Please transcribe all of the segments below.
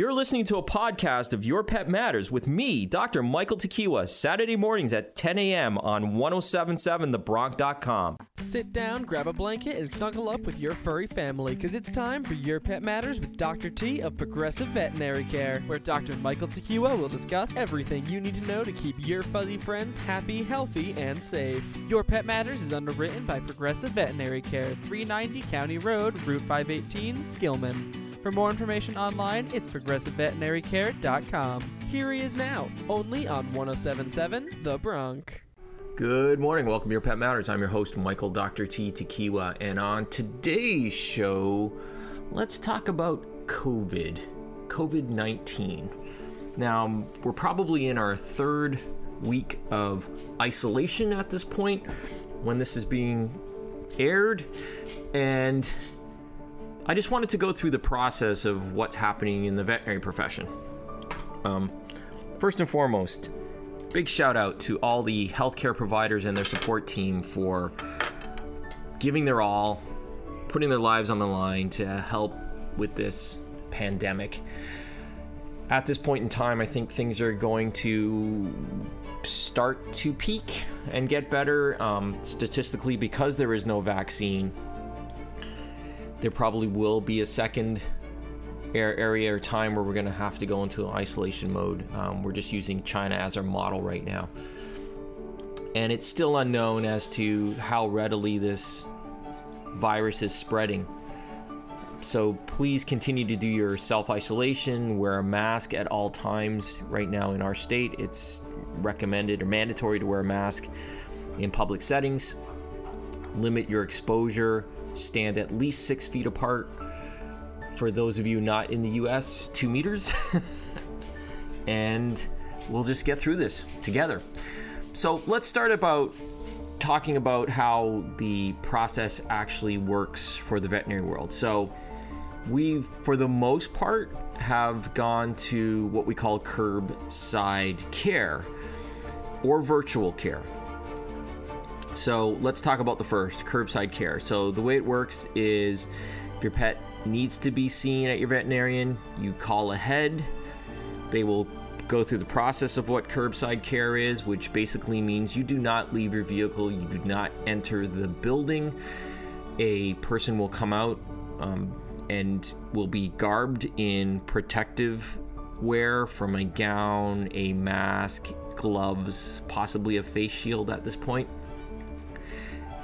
You're listening to a podcast of Your Pet Matters with me, Dr. Michael Tequila, Saturday mornings at 10 a.m. on 1077thebronc.com. Sit down, grab a blanket, and snuggle up with your furry family because it's time for Your Pet Matters with Dr. T of Progressive Veterinary Care, where Dr. Michael Tequila will discuss everything you need to know to keep your fuzzy friends happy, healthy, and safe. Your Pet Matters is underwritten by Progressive Veterinary Care, 390 County Road, Route 518, Skillman. For more information online, it's progressiveveterinarycare.com. Here he is now, only on 1077 The Bronc. Good morning. Welcome to Your Pet Matters. I'm your host, Michael Dr. T. Tequila. And on today's show, let's talk about COVID, COVID 19. Now, we're probably in our third week of isolation at this point when this is being aired. And I just wanted to go through the process of what's happening in the veterinary profession. Um, first and foremost, big shout out to all the healthcare providers and their support team for giving their all, putting their lives on the line to help with this pandemic. At this point in time, I think things are going to start to peak and get better um, statistically because there is no vaccine there probably will be a second area or time where we're going to have to go into isolation mode. Um, we're just using China as our model right now. And it's still unknown as to how readily this virus is spreading. So please continue to do your self isolation, wear a mask at all times. Right now in our state, it's recommended or mandatory to wear a mask in public settings. Limit your exposure stand at least six feet apart. For those of you not in the US, two meters. and we'll just get through this together. So let's start about talking about how the process actually works for the veterinary world. So we've, for the most part, have gone to what we call curbside care or virtual care. So let's talk about the first curbside care. So the way it works is if your pet needs to be seen at your veterinarian, you call ahead. They will go through the process of what curbside care is, which basically means you do not leave your vehicle, you do not enter the building. A person will come out um, and will be garbed in protective wear from a gown, a mask, gloves, possibly a face shield at this point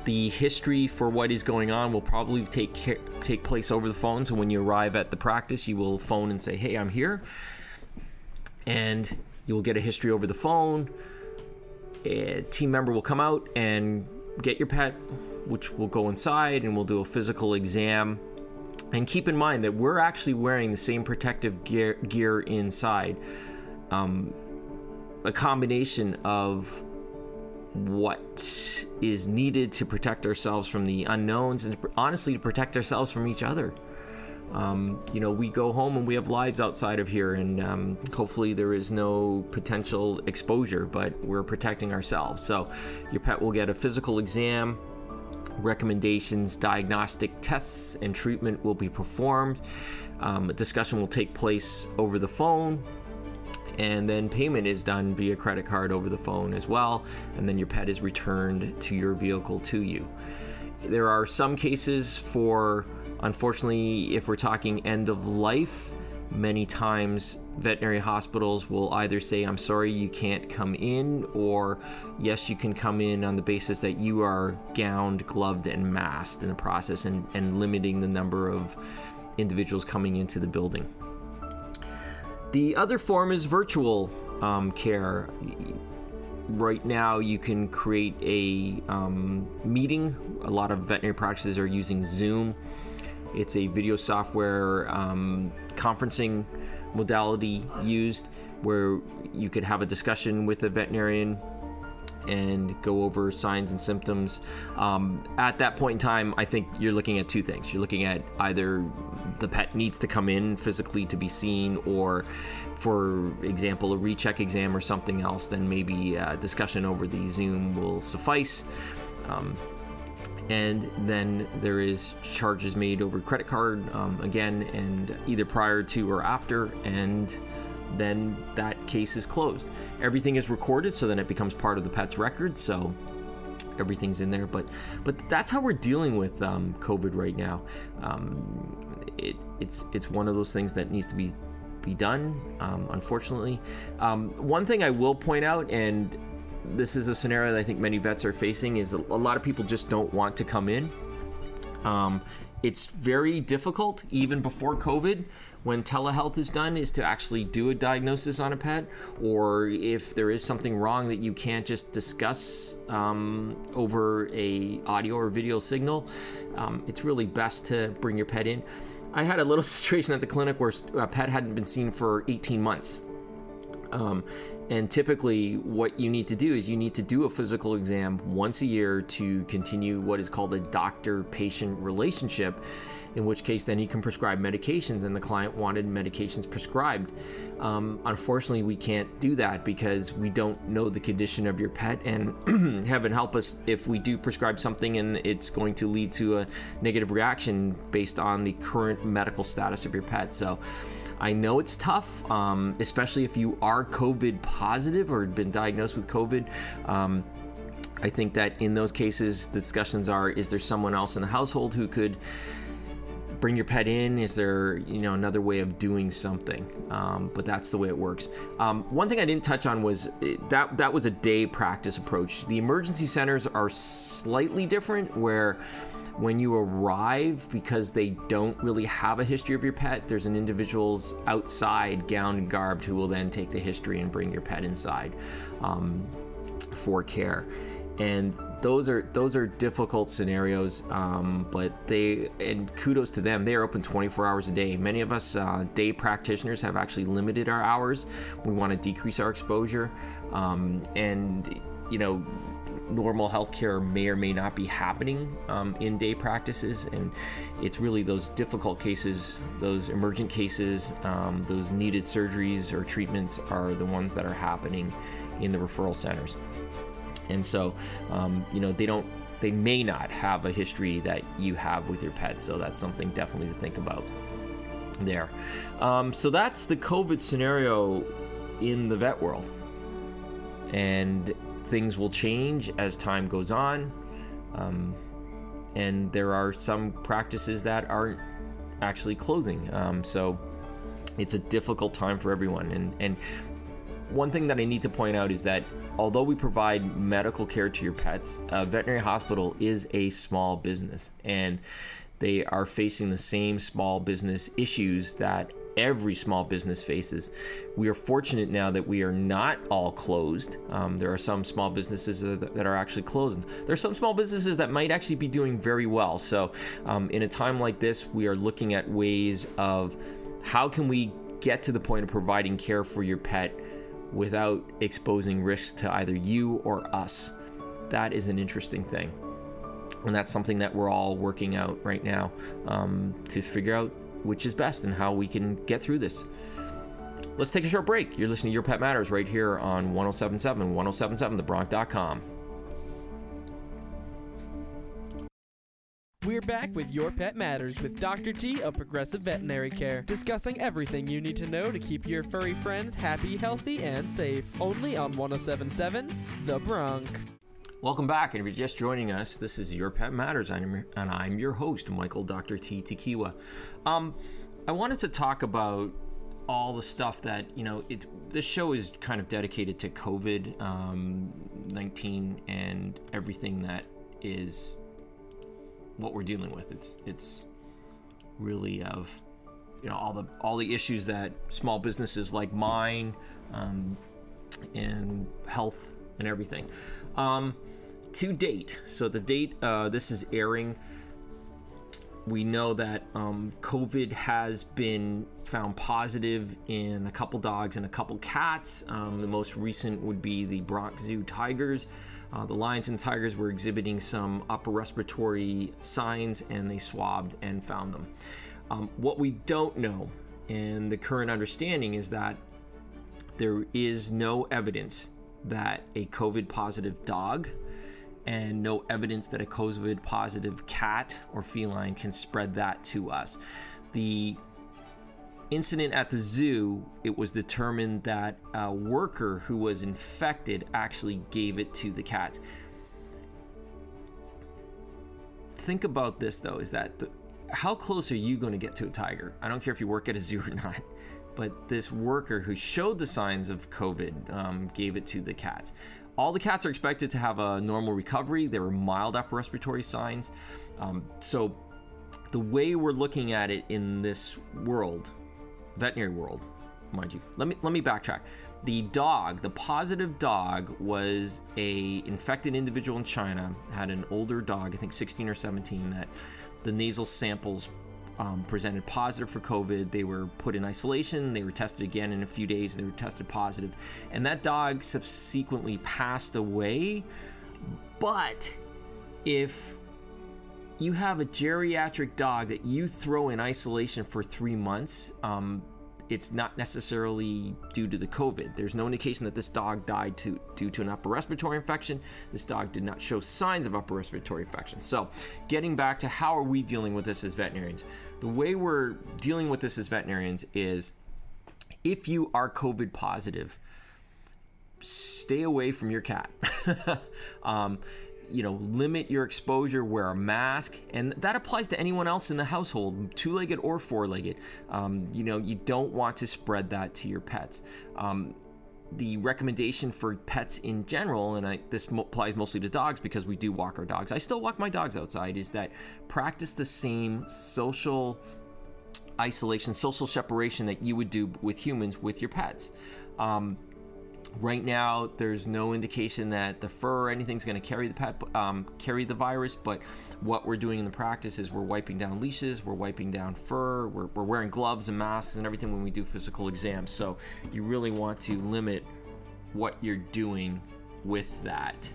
the history for what is going on will probably take care, take place over the phone. So when you arrive at the practice, you will phone and say, "Hey, I'm here," and you'll get a history over the phone. A team member will come out and get your pet, which will go inside and we'll do a physical exam. And keep in mind that we're actually wearing the same protective gear, gear inside. Um, a combination of what is needed to protect ourselves from the unknowns and honestly to protect ourselves from each other. Um, you know, we go home and we have lives outside of here, and um, hopefully there is no potential exposure, but we're protecting ourselves. So, your pet will get a physical exam, recommendations, diagnostic tests, and treatment will be performed. Um, a discussion will take place over the phone and then payment is done via credit card over the phone as well, and then your pet is returned to your vehicle to you. There are some cases for, unfortunately, if we're talking end of life, many times veterinary hospitals will either say, I'm sorry, you can't come in, or yes, you can come in on the basis that you are gowned, gloved, and masked in the process and, and limiting the number of individuals coming into the building. The other form is virtual um, care. Right now, you can create a um, meeting. A lot of veterinary practices are using Zoom. It's a video software um, conferencing modality used where you could have a discussion with a veterinarian and go over signs and symptoms. Um, at that point in time, I think you're looking at two things. You're looking at either the pet needs to come in physically to be seen, or for example, a recheck exam or something else, then maybe a discussion over the Zoom will suffice. Um, and then there is charges made over credit card um, again and either prior to or after and then that case is closed. Everything is recorded so then it becomes part of the pet's record so everything's in there. But but that's how we're dealing with um, covid right now. Um, it, it's it's one of those things that needs to be be done um, unfortunately um, one thing i will point out and this is a scenario that I think many vets are facing is a, lot of people just don't want to come in. Um, it's very difficult, even before COVID, when telehealth is done, is to actually do a diagnosis on a pet, or if there is something wrong that you can't just discuss um, over a audio or video signal. Um, it's really best to bring your pet in. I had a little situation at the clinic where a pet hadn't been seen for 18 months. Um, and typically, what you need to do is you need to do a physical exam once a year to continue what is called a doctor patient relationship, in which case, then he can prescribe medications, and the client wanted medications prescribed. Um, unfortunately, we can't do that because we don't know the condition of your pet, and heaven help us if we do prescribe something and it's going to lead to a negative reaction based on the current medical status of your pet. So, I know it's tough, um, especially if you are COVID positive or been diagnosed with COVID. Um, I think that in those cases, discussions are: is there someone else in the household who could bring your pet in? Is there, you know, another way of doing something? Um, but that's the way it works. Um, one thing I didn't touch on was eh, that that was a day practice approach. The emergency centers are slightly different, where when you arrive, because they don't really have a history of your pet, there's an individual's outside gowned and garbed who will then take the history and bring your pet inside um, for care. And those are those are difficult scenarios, um, but they and kudos to them. They are open 24 hours a day. Many of us uh, day practitioners have actually limited our hours. We want to decrease our exposure, um, and you know normal healthcare may or may not be happening um, in day practices. And it's really those difficult cases, those emergent cases, um, those needed surgeries or treatments are the ones that are happening in the referral centers. And so, um, you know, they don't, they may not have a history that you have with your pet. So that's something definitely to think about there. Um, so that's the COVID scenario in the vet world. And things will change as time goes on. Um, and there are some practices that aren't actually closing. Um, so it's a difficult time for everyone. And, and one thing that I need to point out is that although we provide medical care to your pets, a veterinary hospital is a small business and they are facing the same small business issues that every small business faces. We are fortunate now that we are not all closed. Um, there are some small businesses that, are actually closed. There are some small businesses that might actually be doing very well. So, um, in a time like this, we are looking at ways of how can we get to the point of providing care for your pet without exposing risks to either you or us. That is an interesting thing. And that's something that we're all working out right now um, to figure out which is best and how we can get through this. Let's take a short break. You're listening to Your Pet Matters right here on 1077, 1077thebronc.com. We're back with Your Pet Matters with Dr. T of Progressive Veterinary Care, discussing everything you need to know to keep your furry friends happy, healthy, and safe. Only on 1077 The Bronc. Welcome back, and if you're just joining us, this is Your Pet Matters, and I'm your host, Michael Dr. T. Tekiwa. Um, I wanted to talk about all the stuff that you know. It this show is kind of dedicated to COVID um, 19 and everything that is what we're dealing with. It's it's really of you know all the all the issues that small businesses like mine um, and health and everything. Um, to date, so the date uh, this is airing, we know that um, COVID has been found positive in a couple dogs and a couple cats. Um, the most recent would be the Bronx Zoo tigers. Uh, the lions and tigers were exhibiting some upper respiratory signs and they swabbed and found them. Um, what we don't know, and the current understanding, is that there is no evidence that a COVID positive dog and no evidence that a COVID positive cat or feline can spread that to us. The incident at the zoo, it was determined that a worker who was infected actually gave it to the cats. Think about this though is that the, how close are you going to get to a tiger? I don't care if you work at a zoo or not, but this worker who showed the signs of COVID um, gave it to the cats. All the cats are expected to have a normal recovery. There were mild upper respiratory signs. Um, so, the way we're looking at it in this world, veterinary world, mind you, let me let me backtrack. The dog, the positive dog, was a infected individual in China. Had an older dog, I think 16 or 17, that the nasal samples um, presented positive for COVID. They were put in isolation. They were tested again in a few days. They were tested positive, and that dog subsequently passed away. But if you have a geriatric dog that you throw in isolation for three months, um, it's not necessarily due to the COVID. There's no indication that this dog died to, due to an upper respiratory infection. This dog did not show signs of upper respiratory infection. So, getting back to how are we dealing with this as veterinarians? The way we're dealing with this as veterinarians is if you are COVID positive, stay away from your cat. um, you know, limit your exposure, wear a mask, and that applies to anyone else in the household, two legged or four legged. Um, you know, you don't want to spread that to your pets. Um, the recommendation for pets in general, and I, this applies mostly to dogs because we do walk our dogs. I still walk my dogs outside. Is that practice the same social isolation, social separation that you would do with humans with your pets. Um, Right now, there's no indication that the fur or anything's going to carry the pet, um, carry the virus. But what we're doing in the practice is we're wiping down leashes, we're wiping down fur, we're, we're wearing gloves and masks and everything when we do physical exams. So you really want to limit what you're doing with that.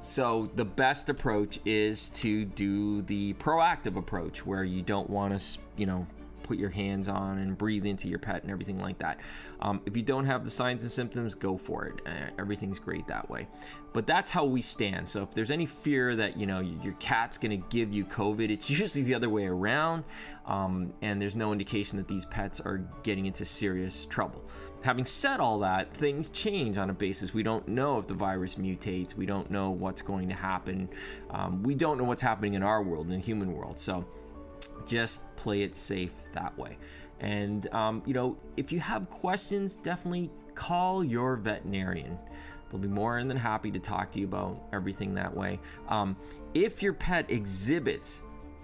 So the best approach is to do the proactive approach where you don't want to, you know, put your hands on and breathe into your pet and everything like that. Um, if you don't have the signs and symptoms, go for it. Uh, everything's great that way. But that's how we stand. So if there's any fear that you know your cat's going to give you COVID, it's usually the other way around, um, and there's no indication that these pets are getting into serious trouble. Having said all that, things change on a basis. We don't know if the virus mutates. We don't know what's going to happen. Um, we don't know what's happening in our world, in the human world. So just play it safe that way. And, um, you know, if you have questions, definitely call your veterinarian. They'll be more than happy to talk to you about everything that way. Um, if your pet exhibits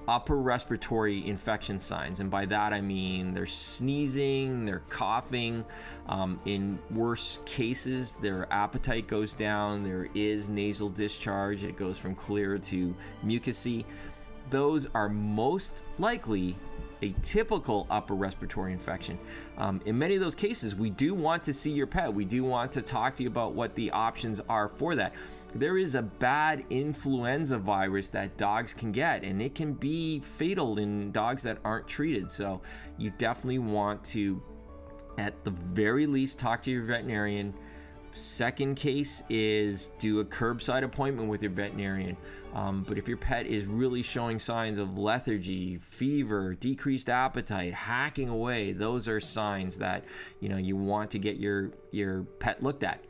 upper respiratory infection signs, and by that I mean they're sneezing, they're coughing. Um, in worse cases, their appetite goes down, there is nasal discharge, it goes from clear to mucousy those are most likely a typical upper respiratory infection. Um, in many of those cases, we do want to see your pet. We do want to talk to you about what the options are for that. There is a bad influenza virus that dogs can get, and it can be fatal in dogs that aren't treated. So, you definitely want to, at the very least, talk to your veterinarian Second case is do a curbside appointment with your veterinarian. Um, but if your pet is really showing signs of lethargy, fever, decreased appetite, hacking away, those are signs that you know you want to get your your pet looked at.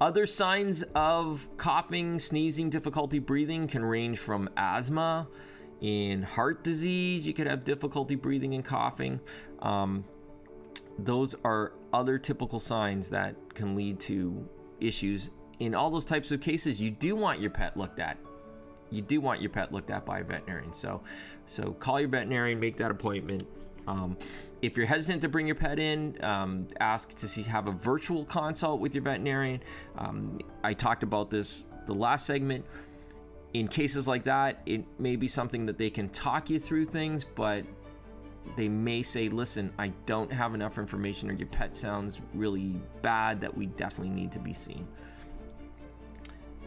Other signs of coughing, sneezing, difficulty breathing can range from asthma. In heart disease, you could have difficulty breathing and coughing. Um, those are other typical signs that can lead to issues. In all those types of cases, you do want your pet looked at. You do want your pet looked at by a veterinarian. So, so call your veterinarian, make that appointment. Um, if you're hesitant to bring your pet in, um, ask to see have a virtual consult with your veterinarian. Um, I talked about this the last segment. In cases like that, it may be something that they can talk you through things, but they may say, listen, I don't have enough information, or your pet sounds really bad that we definitely need to be seen.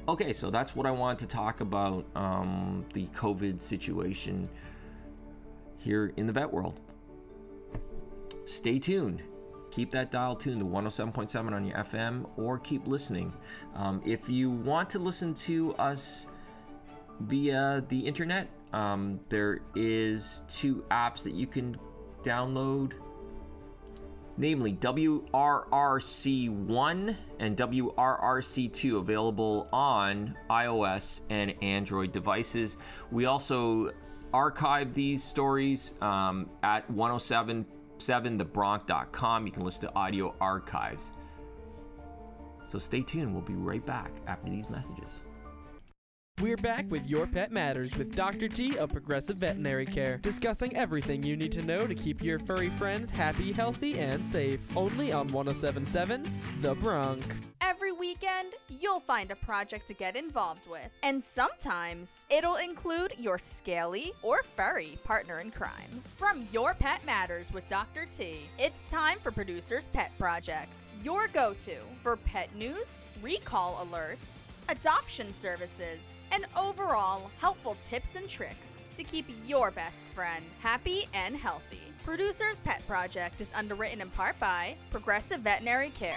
Okay, so that's what I want to talk about um, the COVID situation here in the vet world. Stay tuned. keep that dial tuned to 107.7 on your FM or keep listening. Um, if you want to listen to us via the internet, um, there is two apps that you can download namely WRRC1 and WRRC2 available on iOS and Android devices. We also archive these stories um, at 1077thebronc.com. You can listen to audio archives. So stay tuned. We'll be right back after these messages. We're back with Your Pet Matters with Dr. T of Progressive Veterinary Care, discussing everything you need to know to keep your furry friends happy, healthy, and safe. Only on 1077 The Bronc. Every weekend, you'll find a project to get involved with. And sometimes, it'll include your scaly or furry partner in crime. From Your Pet Matters with Dr. T, it's time for Producer's Pet Project. Your go to for pet news, recall alerts, adoption services, and overall helpful tips and tricks to keep your best friend happy and healthy. Producer's Pet Project is underwritten in part by Progressive Veterinary Care.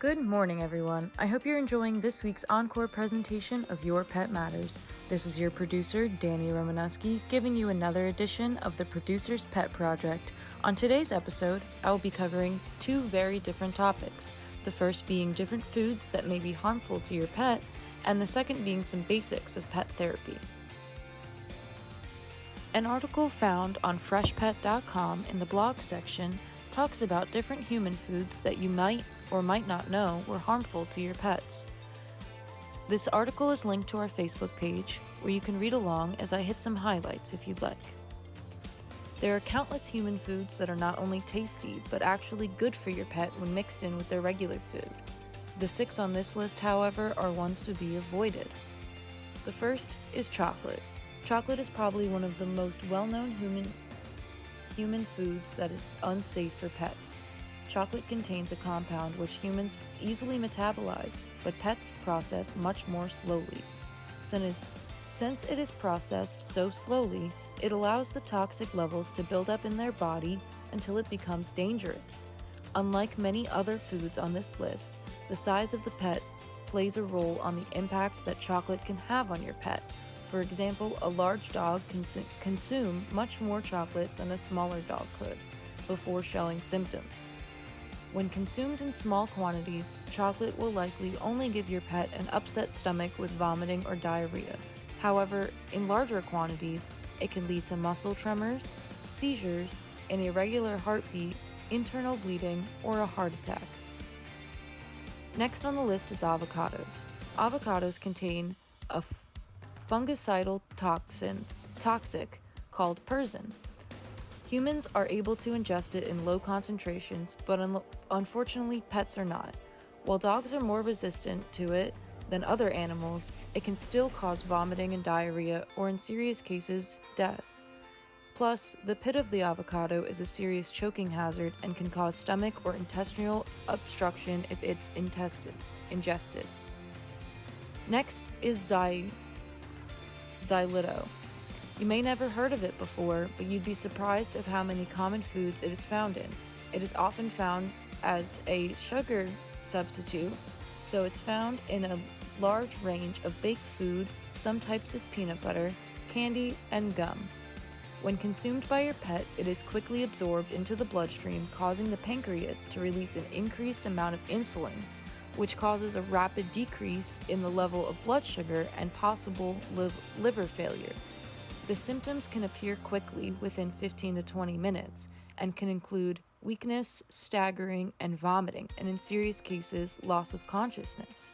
Good morning, everyone. I hope you're enjoying this week's encore presentation of Your Pet Matters. This is your producer, Danny Romanowski, giving you another edition of the Producer's Pet Project. On today's episode, I will be covering two very different topics. The first being different foods that may be harmful to your pet, and the second being some basics of pet therapy. An article found on freshpet.com in the blog section talks about different human foods that you might or might not know were harmful to your pets. This article is linked to our Facebook page, where you can read along as I hit some highlights if you'd like. There are countless human foods that are not only tasty, but actually good for your pet when mixed in with their regular food. The six on this list, however, are ones to be avoided. The first is chocolate. Chocolate is probably one of the most well known human, human foods that is unsafe for pets. Chocolate contains a compound which humans easily metabolize, but pets process much more slowly. Since it is processed so slowly, it allows the toxic levels to build up in their body until it becomes dangerous. Unlike many other foods on this list, the size of the pet plays a role on the impact that chocolate can have on your pet. For example, a large dog can consume much more chocolate than a smaller dog could before showing symptoms. When consumed in small quantities, chocolate will likely only give your pet an upset stomach with vomiting or diarrhea. However, in larger quantities, it can lead to muscle tremors, seizures, an irregular heartbeat, internal bleeding, or a heart attack. Next on the list is avocados. Avocados contain a fungicidal toxin, toxic called persin, Humans are able to ingest it in low concentrations, but un- unfortunately, pets are not. While dogs are more resistant to it than other animals, it can still cause vomiting and diarrhea, or in serious cases, death. Plus, the pit of the avocado is a serious choking hazard and can cause stomach or intestinal obstruction if it's intested, ingested. Next is xy- xylitol. You may never heard of it before, but you'd be surprised of how many common foods it is found in. It is often found as a sugar substitute, so it's found in a large range of baked food, some types of peanut butter, candy, and gum. When consumed by your pet, it is quickly absorbed into the bloodstream, causing the pancreas to release an increased amount of insulin, which causes a rapid decrease in the level of blood sugar and possible liv- liver failure. The symptoms can appear quickly within 15 to 20 minutes and can include weakness, staggering, and vomiting, and in serious cases, loss of consciousness.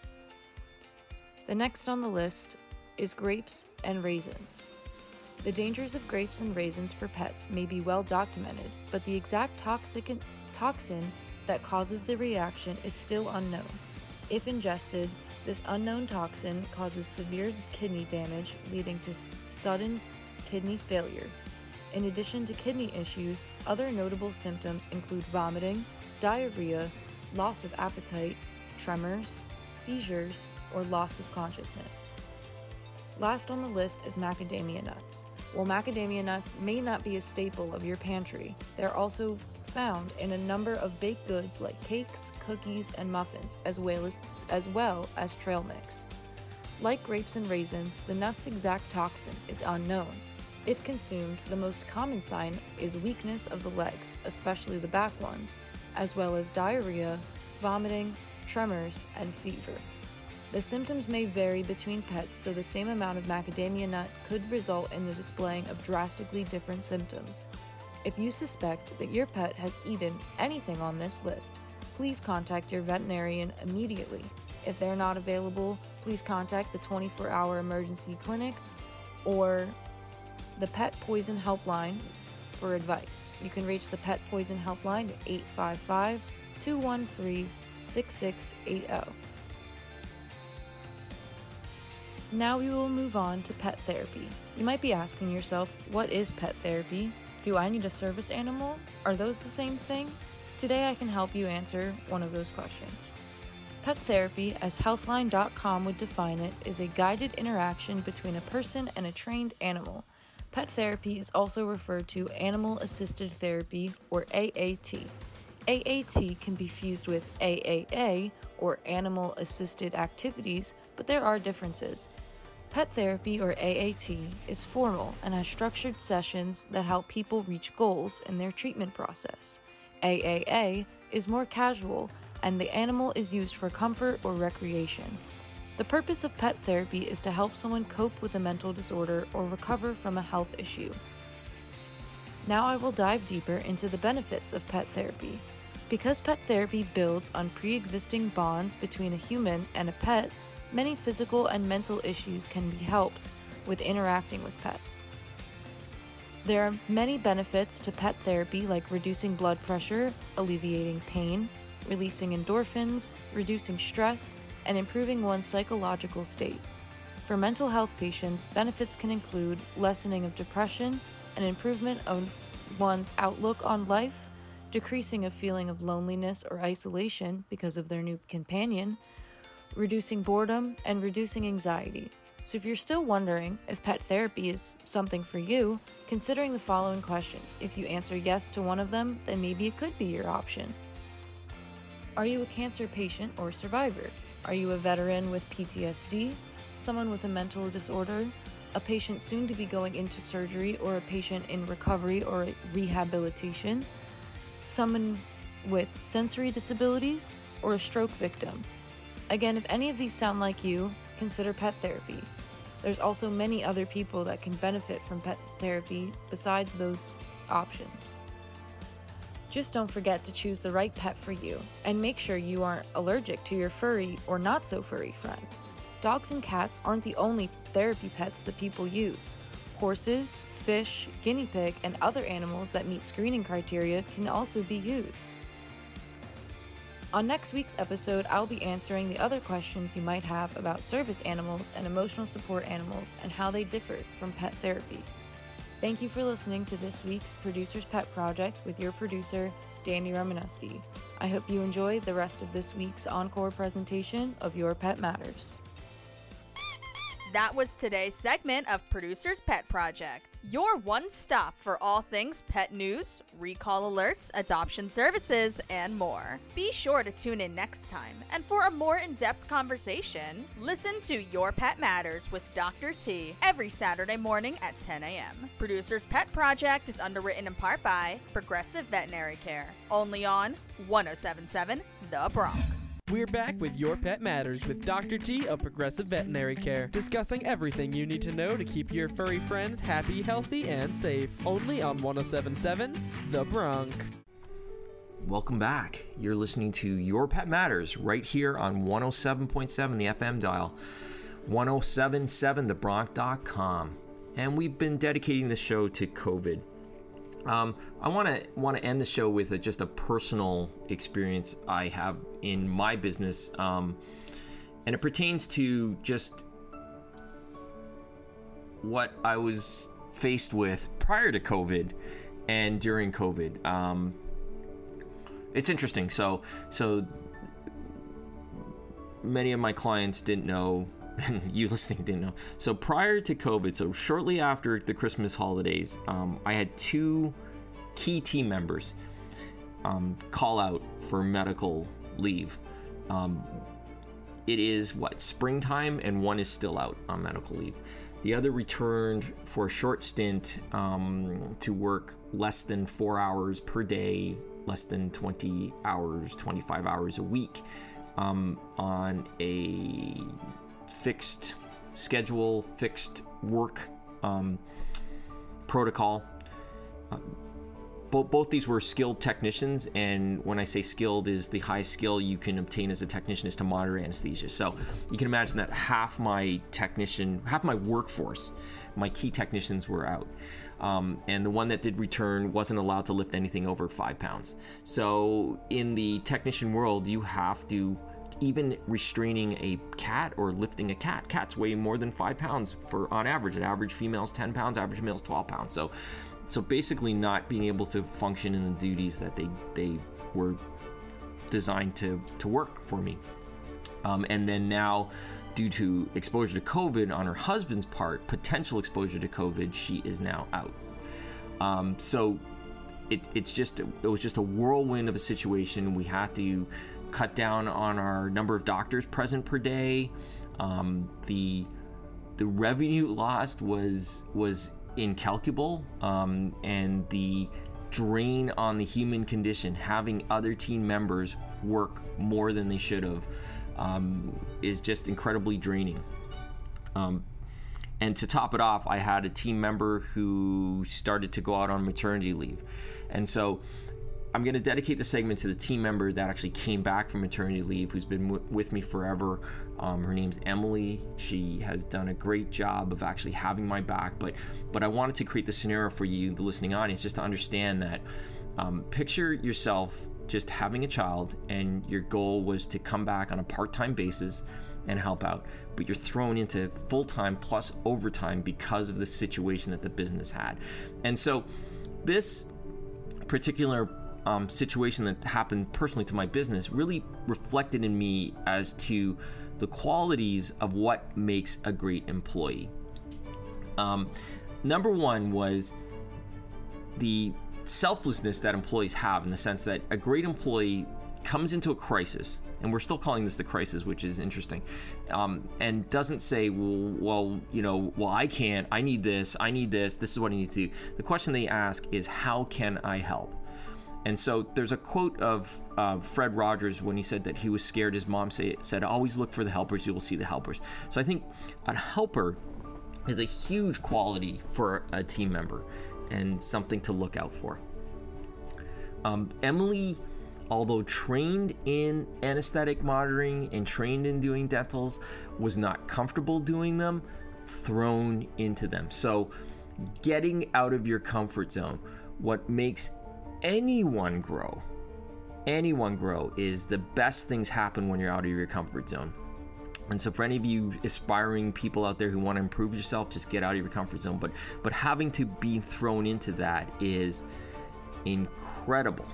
The next on the list is grapes and raisins. The dangers of grapes and raisins for pets may be well documented, but the exact toxic toxin that causes the reaction is still unknown. If ingested, this unknown toxin causes severe kidney damage, leading to sudden kidney failure. In addition to kidney issues, other notable symptoms include vomiting, diarrhea, loss of appetite, tremors, seizures, or loss of consciousness. Last on the list is macadamia nuts. While macadamia nuts may not be a staple of your pantry, they're also found in a number of baked goods like cakes, cookies, and muffins, as well as, as well as trail mix. Like grapes and raisins, the nut's exact toxin is unknown. If consumed, the most common sign is weakness of the legs, especially the back ones, as well as diarrhea, vomiting, tremors, and fever. The symptoms may vary between pets, so the same amount of macadamia nut could result in the displaying of drastically different symptoms. If you suspect that your pet has eaten anything on this list, please contact your veterinarian immediately. If they're not available, please contact the 24 hour emergency clinic or the Pet Poison Helpline for advice. You can reach the Pet Poison Helpline at 855 213 6680. Now we will move on to pet therapy. You might be asking yourself, what is pet therapy? Do I need a service animal? Are those the same thing? Today I can help you answer one of those questions. Pet therapy, as Healthline.com would define it, is a guided interaction between a person and a trained animal. Pet therapy is also referred to animal assisted therapy or AAT. AAT can be fused with AAA or animal assisted activities, but there are differences. Pet therapy or AAT is formal and has structured sessions that help people reach goals in their treatment process. AAA is more casual and the animal is used for comfort or recreation. The purpose of pet therapy is to help someone cope with a mental disorder or recover from a health issue. Now I will dive deeper into the benefits of pet therapy. Because pet therapy builds on pre existing bonds between a human and a pet, many physical and mental issues can be helped with interacting with pets. There are many benefits to pet therapy, like reducing blood pressure, alleviating pain, releasing endorphins, reducing stress, and improving one's psychological state. For mental health patients, benefits can include lessening of depression, an improvement of one's outlook on life, decreasing a feeling of loneliness or isolation because of their new companion, reducing boredom, and reducing anxiety. So, if you're still wondering if pet therapy is something for you, considering the following questions. If you answer yes to one of them, then maybe it could be your option. Are you a cancer patient or survivor? Are you a veteran with PTSD? Someone with a mental disorder? A patient soon to be going into surgery or a patient in recovery or rehabilitation? Someone with sensory disabilities? Or a stroke victim? Again, if any of these sound like you, consider pet therapy. There's also many other people that can benefit from pet therapy besides those options. Just don't forget to choose the right pet for you and make sure you aren't allergic to your furry or not so furry friend. Dogs and cats aren't the only therapy pets that people use. Horses, fish, guinea pig, and other animals that meet screening criteria can also be used. On next week's episode, I'll be answering the other questions you might have about service animals and emotional support animals and how they differ from pet therapy. Thank you for listening to this week's Producer's Pet Project with your producer, Danny Romanowski. I hope you enjoyed the rest of this week's encore presentation of Your Pet Matters. That was today's segment of Producer's Pet Project, your one stop for all things pet news, recall alerts, adoption services, and more. Be sure to tune in next time, and for a more in depth conversation, listen to Your Pet Matters with Dr. T every Saturday morning at 10 a.m. Producer's Pet Project is underwritten in part by Progressive Veterinary Care, only on 1077 The Bronc. We're back with Your Pet Matters with Dr. T of Progressive Veterinary Care, discussing everything you need to know to keep your furry friends happy, healthy, and safe. Only on 1077 The Bronc. Welcome back. You're listening to Your Pet Matters right here on 107.7 the FM dial, 1077thebronc.com. And we've been dedicating the show to COVID. Um, I want to want to end the show with a, just a personal experience I have in my business, um, and it pertains to just what I was faced with prior to COVID and during COVID. Um, it's interesting. So, so many of my clients didn't know you listening didn't know. So prior to COVID, so shortly after the Christmas holidays, um, I had two key team members um, call out for medical leave. Um, it is what springtime, and one is still out on medical leave. The other returned for a short stint um, to work less than four hours per day, less than 20 hours, 25 hours a week um, on a fixed schedule, fixed work um, protocol. Uh, both, both these were skilled technicians, and when I say skilled, is the highest skill you can obtain as a technician is to monitor anesthesia. So you can imagine that half my technician, half my workforce, my key technicians were out. Um, and the one that did return wasn't allowed to lift anything over five pounds. So in the technician world, you have to even restraining a cat or lifting a cat. Cats weigh more than five pounds for on average. An average female's 10 pounds, average male's 12 pounds. So so basically not being able to function in the duties that they they were designed to to work for me um, and then now due to exposure to covid on her husband's part potential exposure to covid she is now out um, so it, it's just it was just a whirlwind of a situation we had to cut down on our number of doctors present per day. Um, the the revenue lost was was incalculable um, and the drain on the human condition having other team members work more than they should have um, is just incredibly draining. Um, and to top it off i had a team member who started to go out on maternity leave. And so I'm going to dedicate the segment to the team member that actually came back from maternity leave, who's been w- with me forever. Um, her name's Emily. She has done a great job of actually having my back. But but I wanted to create the scenario for you, the listening audience, just to understand that. Um, picture yourself just having a child, and your goal was to come back on a part-time basis and help out, but you're thrown into full-time plus overtime because of the situation that the business had, and so this particular um, situation that happened personally to my business really reflected in me as to the qualities of what makes a great employee. Um, number one was the selflessness that employees have in the sense that a great employee comes into a crisis and we're still calling this the crisis which is interesting um, and doesn't say well, well you know well i can't i need this i need this this is what i need to do the question they ask is how can i help and so there's a quote of uh, Fred Rogers when he said that he was scared. His mom say, said, Always look for the helpers, you will see the helpers. So I think a helper is a huge quality for a team member and something to look out for. Um, Emily, although trained in anesthetic monitoring and trained in doing dentals, was not comfortable doing them, thrown into them. So getting out of your comfort zone, what makes anyone grow, anyone grow is the best things happen when you're out of your comfort zone. And so for any of you aspiring people out there who want to improve yourself, just get out of your comfort zone. But but having to be thrown into that is incredible.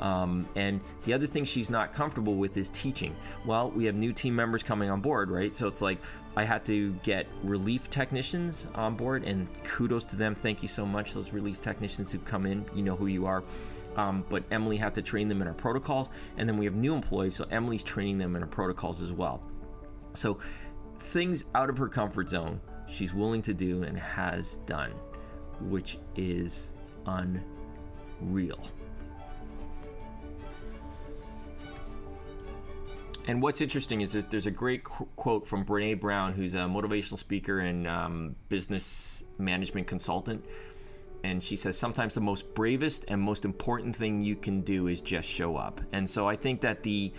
Um, and the other thing she's not comfortable with is teaching. Well, we have new team members coming on board, right? So it's like I had to get relief technicians on board, and kudos to them. Thank you so much, those relief technicians who've come in. You know who you are. Um, but Emily had to train them in our protocols, and then we have new employees, so Emily's training them in our protocols as well. So things out of her comfort zone, she's willing to do and has done, which is unreal. And what's interesting is that there's a great qu- quote from Brene Brown, who's a motivational speaker and um, business management consultant and she says sometimes the most bravest and most important thing you can do is just show up. And so I think that the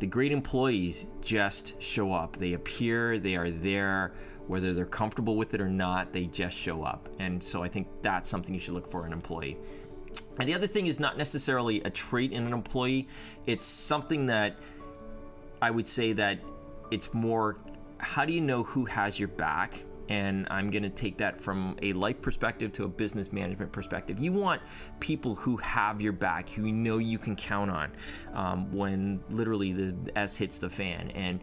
the great employees just show up. They appear, they are there, whether they're comfortable with it or not, they just show up. And so I think that's something you should look for in an employee. And the other thing is not necessarily a trait in an employee, it's something that I would say that it's more how do you know who has your back and I'm going to take that from a life perspective to a business management perspective. You want people who have your back, who you know you can count on um, when literally the S hits the fan. And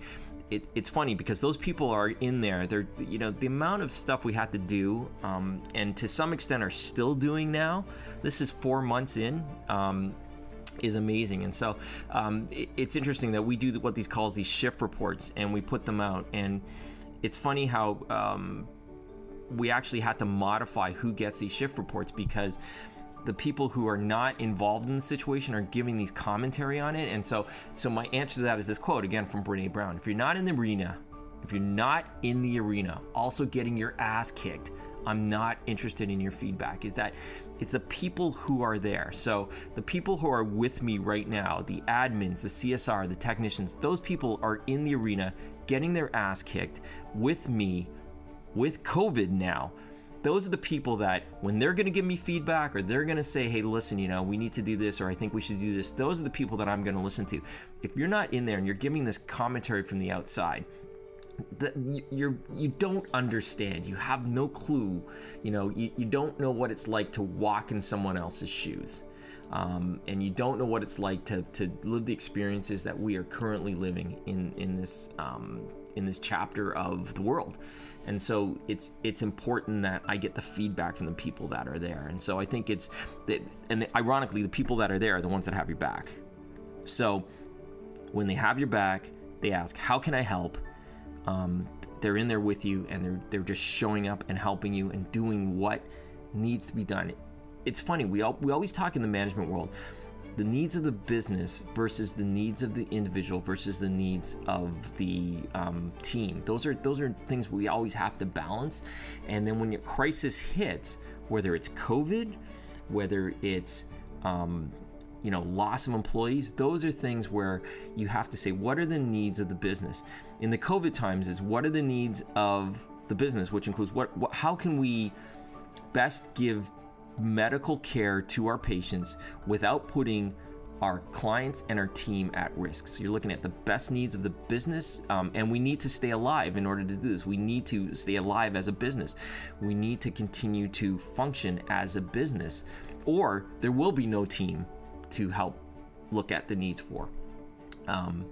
it, it's funny because those people are in there. They're, you know, the amount of stuff we had to do, um, and to some extent are still doing now. This is four months in. Um, is amazing. And so um, it, it's interesting that we do what these calls these shift reports and we put them out. And it's funny how um, we actually had to modify who gets these shift reports because the people who are not involved in the situation are giving these commentary on it. And so, so my answer to that is this quote again from Brene Brown: If you're not in the arena, if you're not in the arena, also getting your ass kicked, I'm not interested in your feedback. Is that it's the people who are there. So the people who are with me right now, the admins, the CSR, the technicians, those people are in the arena getting their ass kicked with me, with COVID now. Those are the people that when they're to give me feedback or they're to say hey listen you know we need to do this or i think we should do this those are the people that i'm to listen to. If you're not in there and you're giving this commentary from the outside that you're you don't understand. You have no clue. You know you, you don't know what it's like to walk in someone else's shoes um, and you don't know what it's like to, to live the experiences that we are currently living in in this um, in this chapter of the world. And so it's it's important that I get the feedback from the people that are there. And so I think it's that and ironically the people that are there are the ones that have your back. So when they have your back they ask how can I help? Um, they're in there with you and they're they're just showing up and helping you and doing what needs to be done it's funny we all, we always talk in the management world the needs of the business versus the needs of the individual versus the needs of the um, team. Those are those are things we always have to balance. And then when your crisis hits, whether it's COVID, whether it's um, you know loss of employees, those are things where you have to say what are the needs of the business. In the COVID times, is what are the needs of the business, which includes what, what how can we best give medical care to our patients without putting our clients and our team at risk. So you're looking at the best needs of the business, um, and we need to stay alive in order to do this. We need to stay alive as a business. We need to continue to function as a business, or there will be no team to help look at the needs for. Um,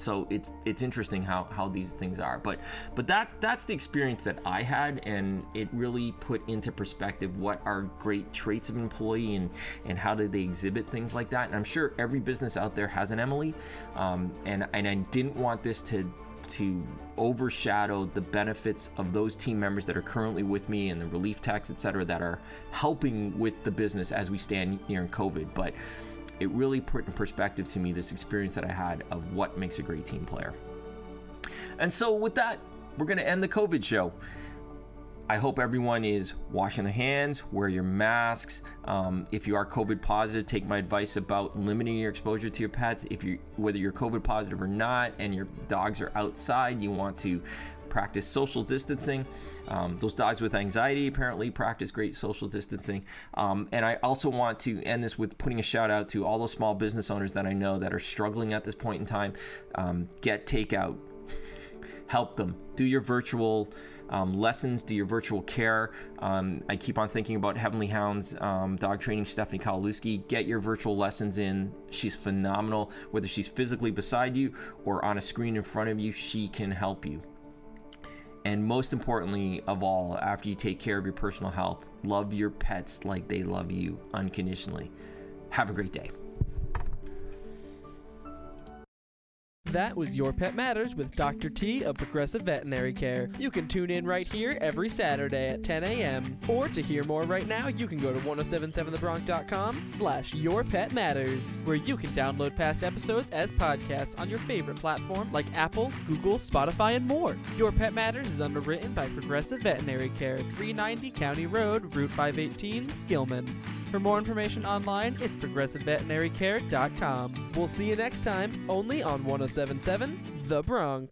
so it's it's interesting how how these things are but but that that's the experience that i had and it really put into perspective what are great traits of an employee and and how do they exhibit things like that and i'm sure every business out there has an emily um, and and i didn't want this to to overshadow the benefits of those team members that are currently with me and the relief tax, et cetera, that are helping with the business as we stand here in COVID. But it really put in perspective to me this experience that I had of what makes a great team player. And so, with that, we're going to end the COVID show. I hope everyone is washing their hands, wear your masks. Um, if you are COVID positive, take my advice about limiting your exposure to your pets. If you, whether you're COVID positive or not, and your dogs are outside, you want to practice social distancing. Um, those dogs with anxiety apparently practice great social distancing. Um, and I also want to end this with putting a shout out to all those small business owners that I know that are struggling at this point in time. Um, get takeout, help them. Do your virtual um, lessons, do your virtual care. Um, I keep on thinking about Heavenly Hounds um, dog training, Stephanie Kowalewski. Get your virtual lessons in. She's phenomenal. Whether she's physically beside you or on a screen in front of you, she can help you. And most importantly of all, after you take care of your personal health, love your pets like they love you unconditionally. Have a great day. That was Your Pet Matters with Dr. T of Progressive Veterinary Care. You can tune in right here every Saturday at 10 a.m. Or to hear more right now, you can go to 1077thebronc.com slash Your Pet Matters, where you can download past episodes as podcasts on your favorite platform like Apple, Google, Spotify, and more. Your Pet Matters is underwritten by Progressive Veterinary Care, 390 County Road, Route 518, Skillman. For more information online, it's progressiveveterinarycare.com. We'll see you next time, only on 1077 The Bronc.